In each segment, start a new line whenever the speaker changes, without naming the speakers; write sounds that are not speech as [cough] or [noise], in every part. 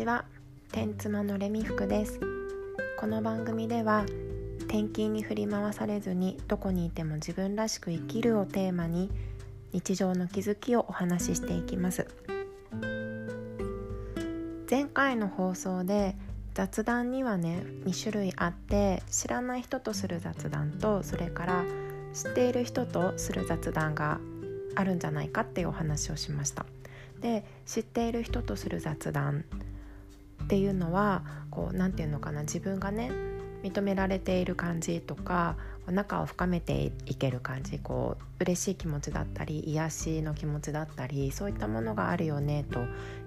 ちは。天妻のレミ服です。この番組では転勤に振り回されずにどこにいても自分らしく生きるをテーマに日常の気づきをお話ししていきます。前回の放送で雑談にはね2種類あって知らない人とする雑談とそれから知っている人とする雑談があるんじゃないかっていうお話をしました。で知っている人とする雑談っていうのはこう何て言うのかな自分がね認められている感じとか仲を深めていける感じこう嬉しい気持ちだったり癒しの気持ちだったりそういったものがあるよねと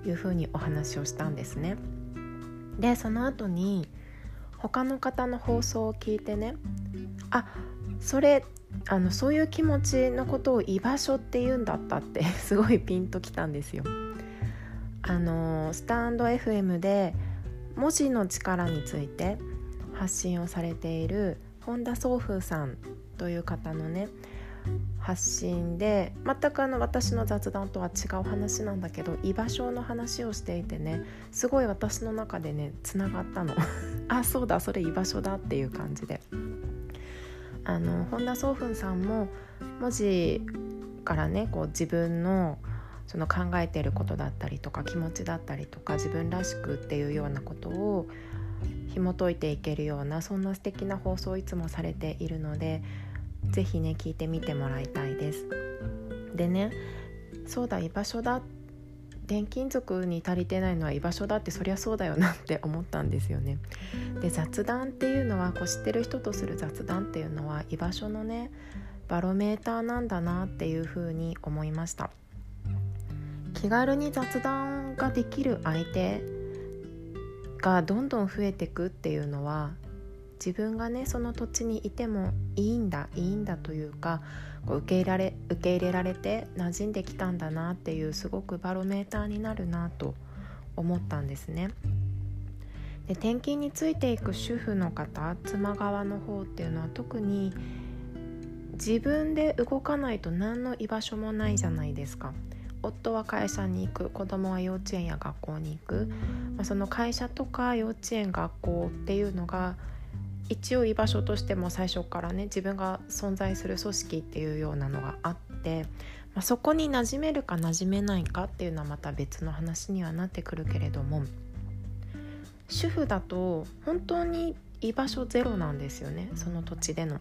いうふうにお話をしたんですね。でその後に他の方の放送を聞いてねあそれあのそういう気持ちのことを居場所って言うんだったってすごいピンときたんですよ。あのスタンド FM で文字の力について発信をされている本田宗風さんという方のね発信で全くあの私の雑談とは違う話なんだけど居場所の話をしていてねすごい私の中でねつながったの。[laughs] あそうだそれ居場所だっていう感じで。あの本田宗風さんも文字からねこう自分のその考えてることだったりとか気持ちだったりとか自分らしくっていうようなことを紐解いていけるようなそんな素敵な放送をいつもされているので是非ね聞いてみてもらいたいです。でねそうだ居場所だ転勤族に足りてないのは居場所だってそりゃそうだよなって思ったんですよね。で雑談っていうのはこう知ってる人とする雑談っていうのは居場所のねバロメーターなんだなっていうふうに思いました。気軽に雑談ができる相手がどんどん増えてくっていうのは自分がねその土地にいてもいいんだいいんだというかこう受け入れられ受け入れられて馴染んできたんだなっていうすごくバロメーターになるなと思ったんですね。で転勤についていく主婦の方妻側の方っていうのは特に自分で動かないと何の居場所もないじゃないですか。夫は会社に行く子供は幼稚園や学校に行く、まあ、その会社とか幼稚園学校っていうのが一応居場所としても最初からね自分が存在する組織っていうようなのがあって、まあ、そこに馴染めるか馴染めないかっていうのはまた別の話にはなってくるけれども主婦だと本当に居場所ゼロなんですよねその土地での。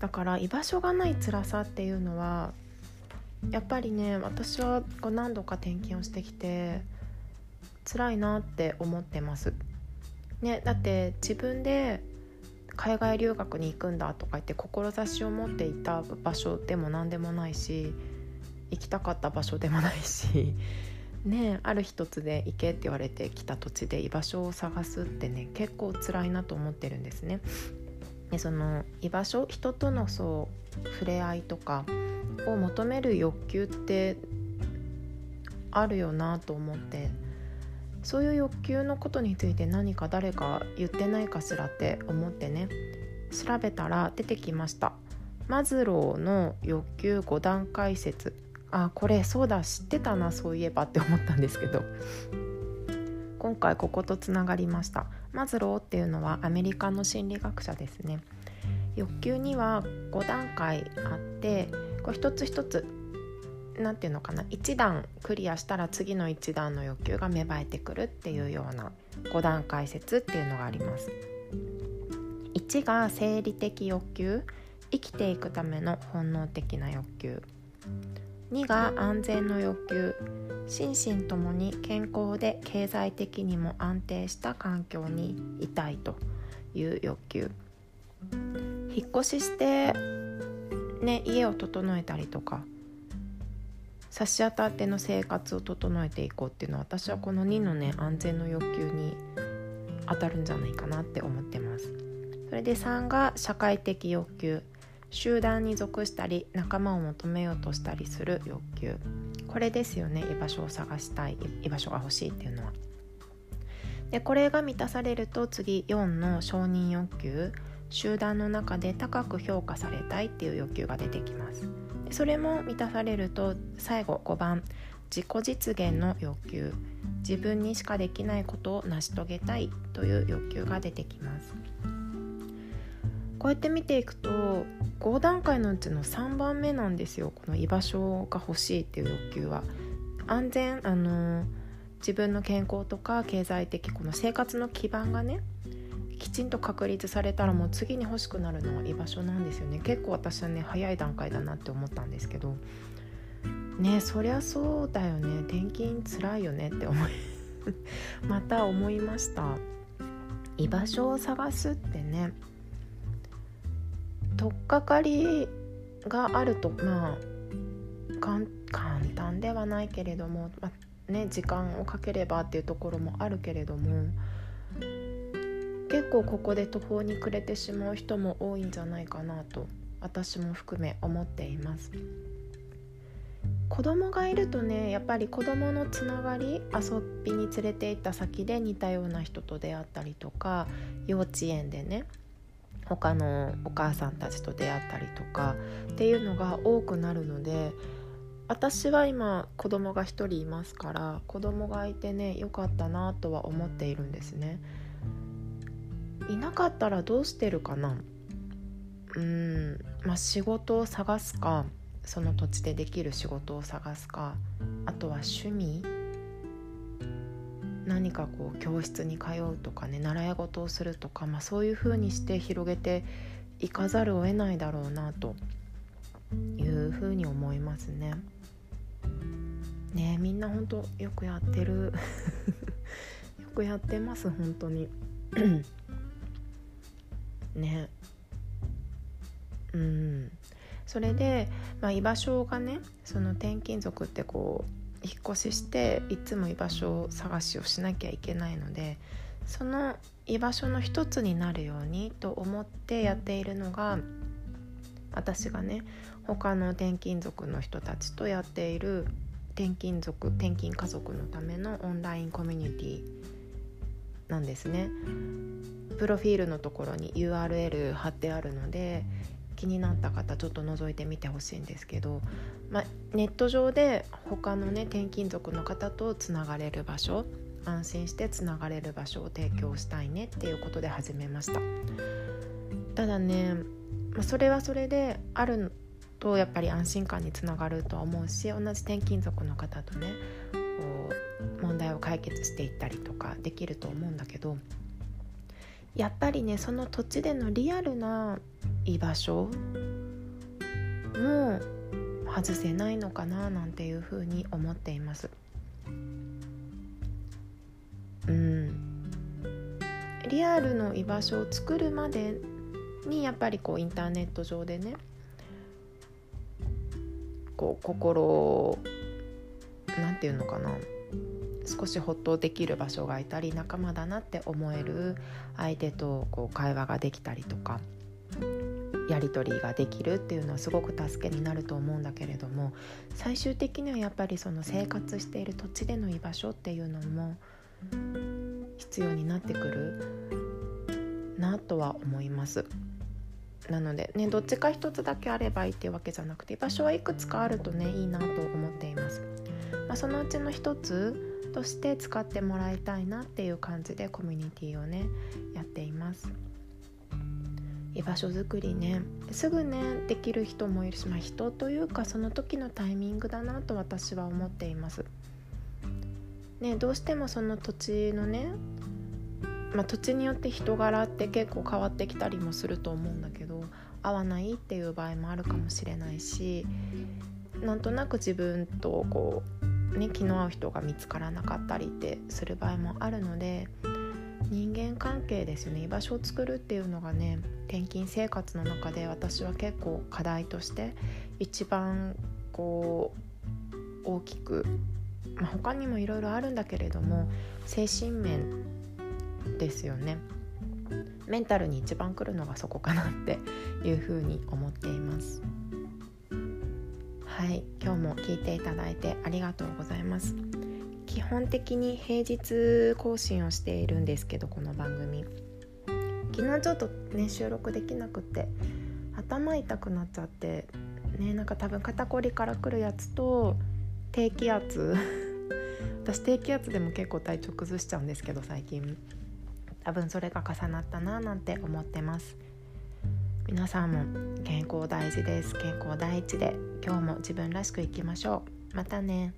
だから居場所がない辛さっていうのはやっぱりね私はこう何度か転勤をしてきて辛いなって思ってます。ね、だって自分で海外留学に行くんだとか言って志を持っていた場所でも何でもないし行きたかった場所でもないしねある一つで行けって言われてきた土地で居場所を探すってね結構辛いなと思ってるんですね。でその居場所人とのそう触れ合いとかを求める欲求ってあるよなと思って。そういう欲求のことについて何か誰か言ってないかしらって思ってね。調べたら出てきました。マズローの欲求5段階説。あこれそうだ知ってたなそういえばって思ったんですけど。今回こことつながりました。マズローっていうのはアメリカの心理学者ですね。欲求には5段階あってこう一つ一つ何て言うのかな1段クリアしたら次の1段の欲求が芽生えてくるっていうような5段階説っていうのがあります。1が生理的欲求生きていくための本能的な欲求2が安全の欲求心身ともに健康で経済的にも安定した環境にいたいという欲求引っ越ししてね家を整えたりとか差し当たっての生活を整えていこうっていうのは私はこの2のね安全の欲求に当たるんじゃないかなって思ってます。それで3が社会的欲求集団に属したり仲間を求めようとしたりする欲求。これですよね居場所を探したい居場所が欲しいっていうのは。でこれが満たされると次4の承認欲求。集団の中で高く評価されたいっていう欲求が出てきます。それも満たされると最後5番自己実現の欲求。自分にしかできないことを成し遂げたいという欲求が出てきます。こうやって見ていくと5段階のうちの3番目なんですよ。この居場所が欲しいっていう欲求は。安全あの自分の健康とか経済的この生活の基盤がねきちんと確立されたらもう次に欲しくなるのは居場所なんですよね。結構私はね早い段階だなって思ったんですけど。ねそりゃそうだよね。転勤つらいよねって思い [laughs] また思いました。居場所を探すってね取っかかりがあるとまあ簡単ではないけれども、まあ、ね、時間をかければっていうところもあるけれども構ここで途方に暮れてしまう人も多いんじゃないかなと私も含め思っています。子供がいるとねやっぱり子供のつながり遊びに連れて行った先で似たような人と出会ったりとか幼稚園でね他のお母さんたちと出会ったりとかっていうのが多くなるので私は今子供が1人いますから子供がいてねよかったなとは思っているんですね。いなかったらどうしてるかな？うんまあ仕事を探すかその土地でできる仕事を探すかあとは趣味？何かこう教室に通うとかね習い事をするとか、まあ、そういうふうにして広げていかざるを得ないだろうなというふうに思いますね。ねみんな本当よくやってる。[laughs] よくやってます本当に。ね。うん。それで、まあ、居場所がねその転勤族ってこう引っ越ししていつも居場所探しをしなきゃいけないのでその居場所の一つになるようにと思ってやっているのが私がね他の転勤族の人たちとやっている転勤族転勤家族のためのオンラインコミュニティなんですね。プロフィールのところに URL 貼ってあるので気になった方ちょっと覗いてみてほしいんですけど、まあ、ネット上で他のね転勤族の方とつながれる場所安心してつながれる場所を提供したいねっていうことで始めましたただね、まあ、それはそれであるとやっぱり安心感につながるとは思うし同じ転勤族の方とねこう問題を解決していったりとかできると思うんだけどやっぱりねその土地でのリアルな居場所も外せないのかななんていうふうに思っています。うんリアルの居場所を作るまでにやっぱりこうインターネット上でねこう心をなんていうのかな少しほっとできる場所がいたり仲間だなって思える相手とこう会話ができたりとかやり取りができるっていうのはすごく助けになると思うんだけれども最終的にはやっぱりその生活している土地での居場所っていうのも必要になってくるなとは思います。なのでねどっちか一つだけあればいいっていうわけじゃなくて居場所はいくつかあるとねいいなと思っています。まあ、そのうちの一つとして使ってもらいたいなっていう感じでコミュニティをねやっています。居場所づくりね。すぐねできる人もいるし、まあ、人というかその時のタイミングだなと私は思っています。ねどうしてもその土地のねまあ、土地によって人柄って結構変わってきたりもすると思うんだけど合わないっていう場合もあるかもしれないしなんとなく自分とこうね、気の合う人が見つからなかったりってする場合もあるので人間関係ですよね居場所を作るっていうのがね転勤生活の中で私は結構課題として一番こう大きく、まあ、他にもいろいろあるんだけれども精神面ですよねメンタルに一番くるのがそこかなっていうふうに思っています。聞いていただいてありがとうございます。基本的に平日更新をしているんですけどこの番組。昨日ちょっとね収録できなくて頭痛くなっちゃってねなんか多分肩こりからくるやつと低気圧。[laughs] 私低気圧でも結構体調崩しちゃうんですけど最近。多分それが重なったななんて思ってます。皆さんも健康大事です。健康第一で今日も自分らしくいきましょう。またね。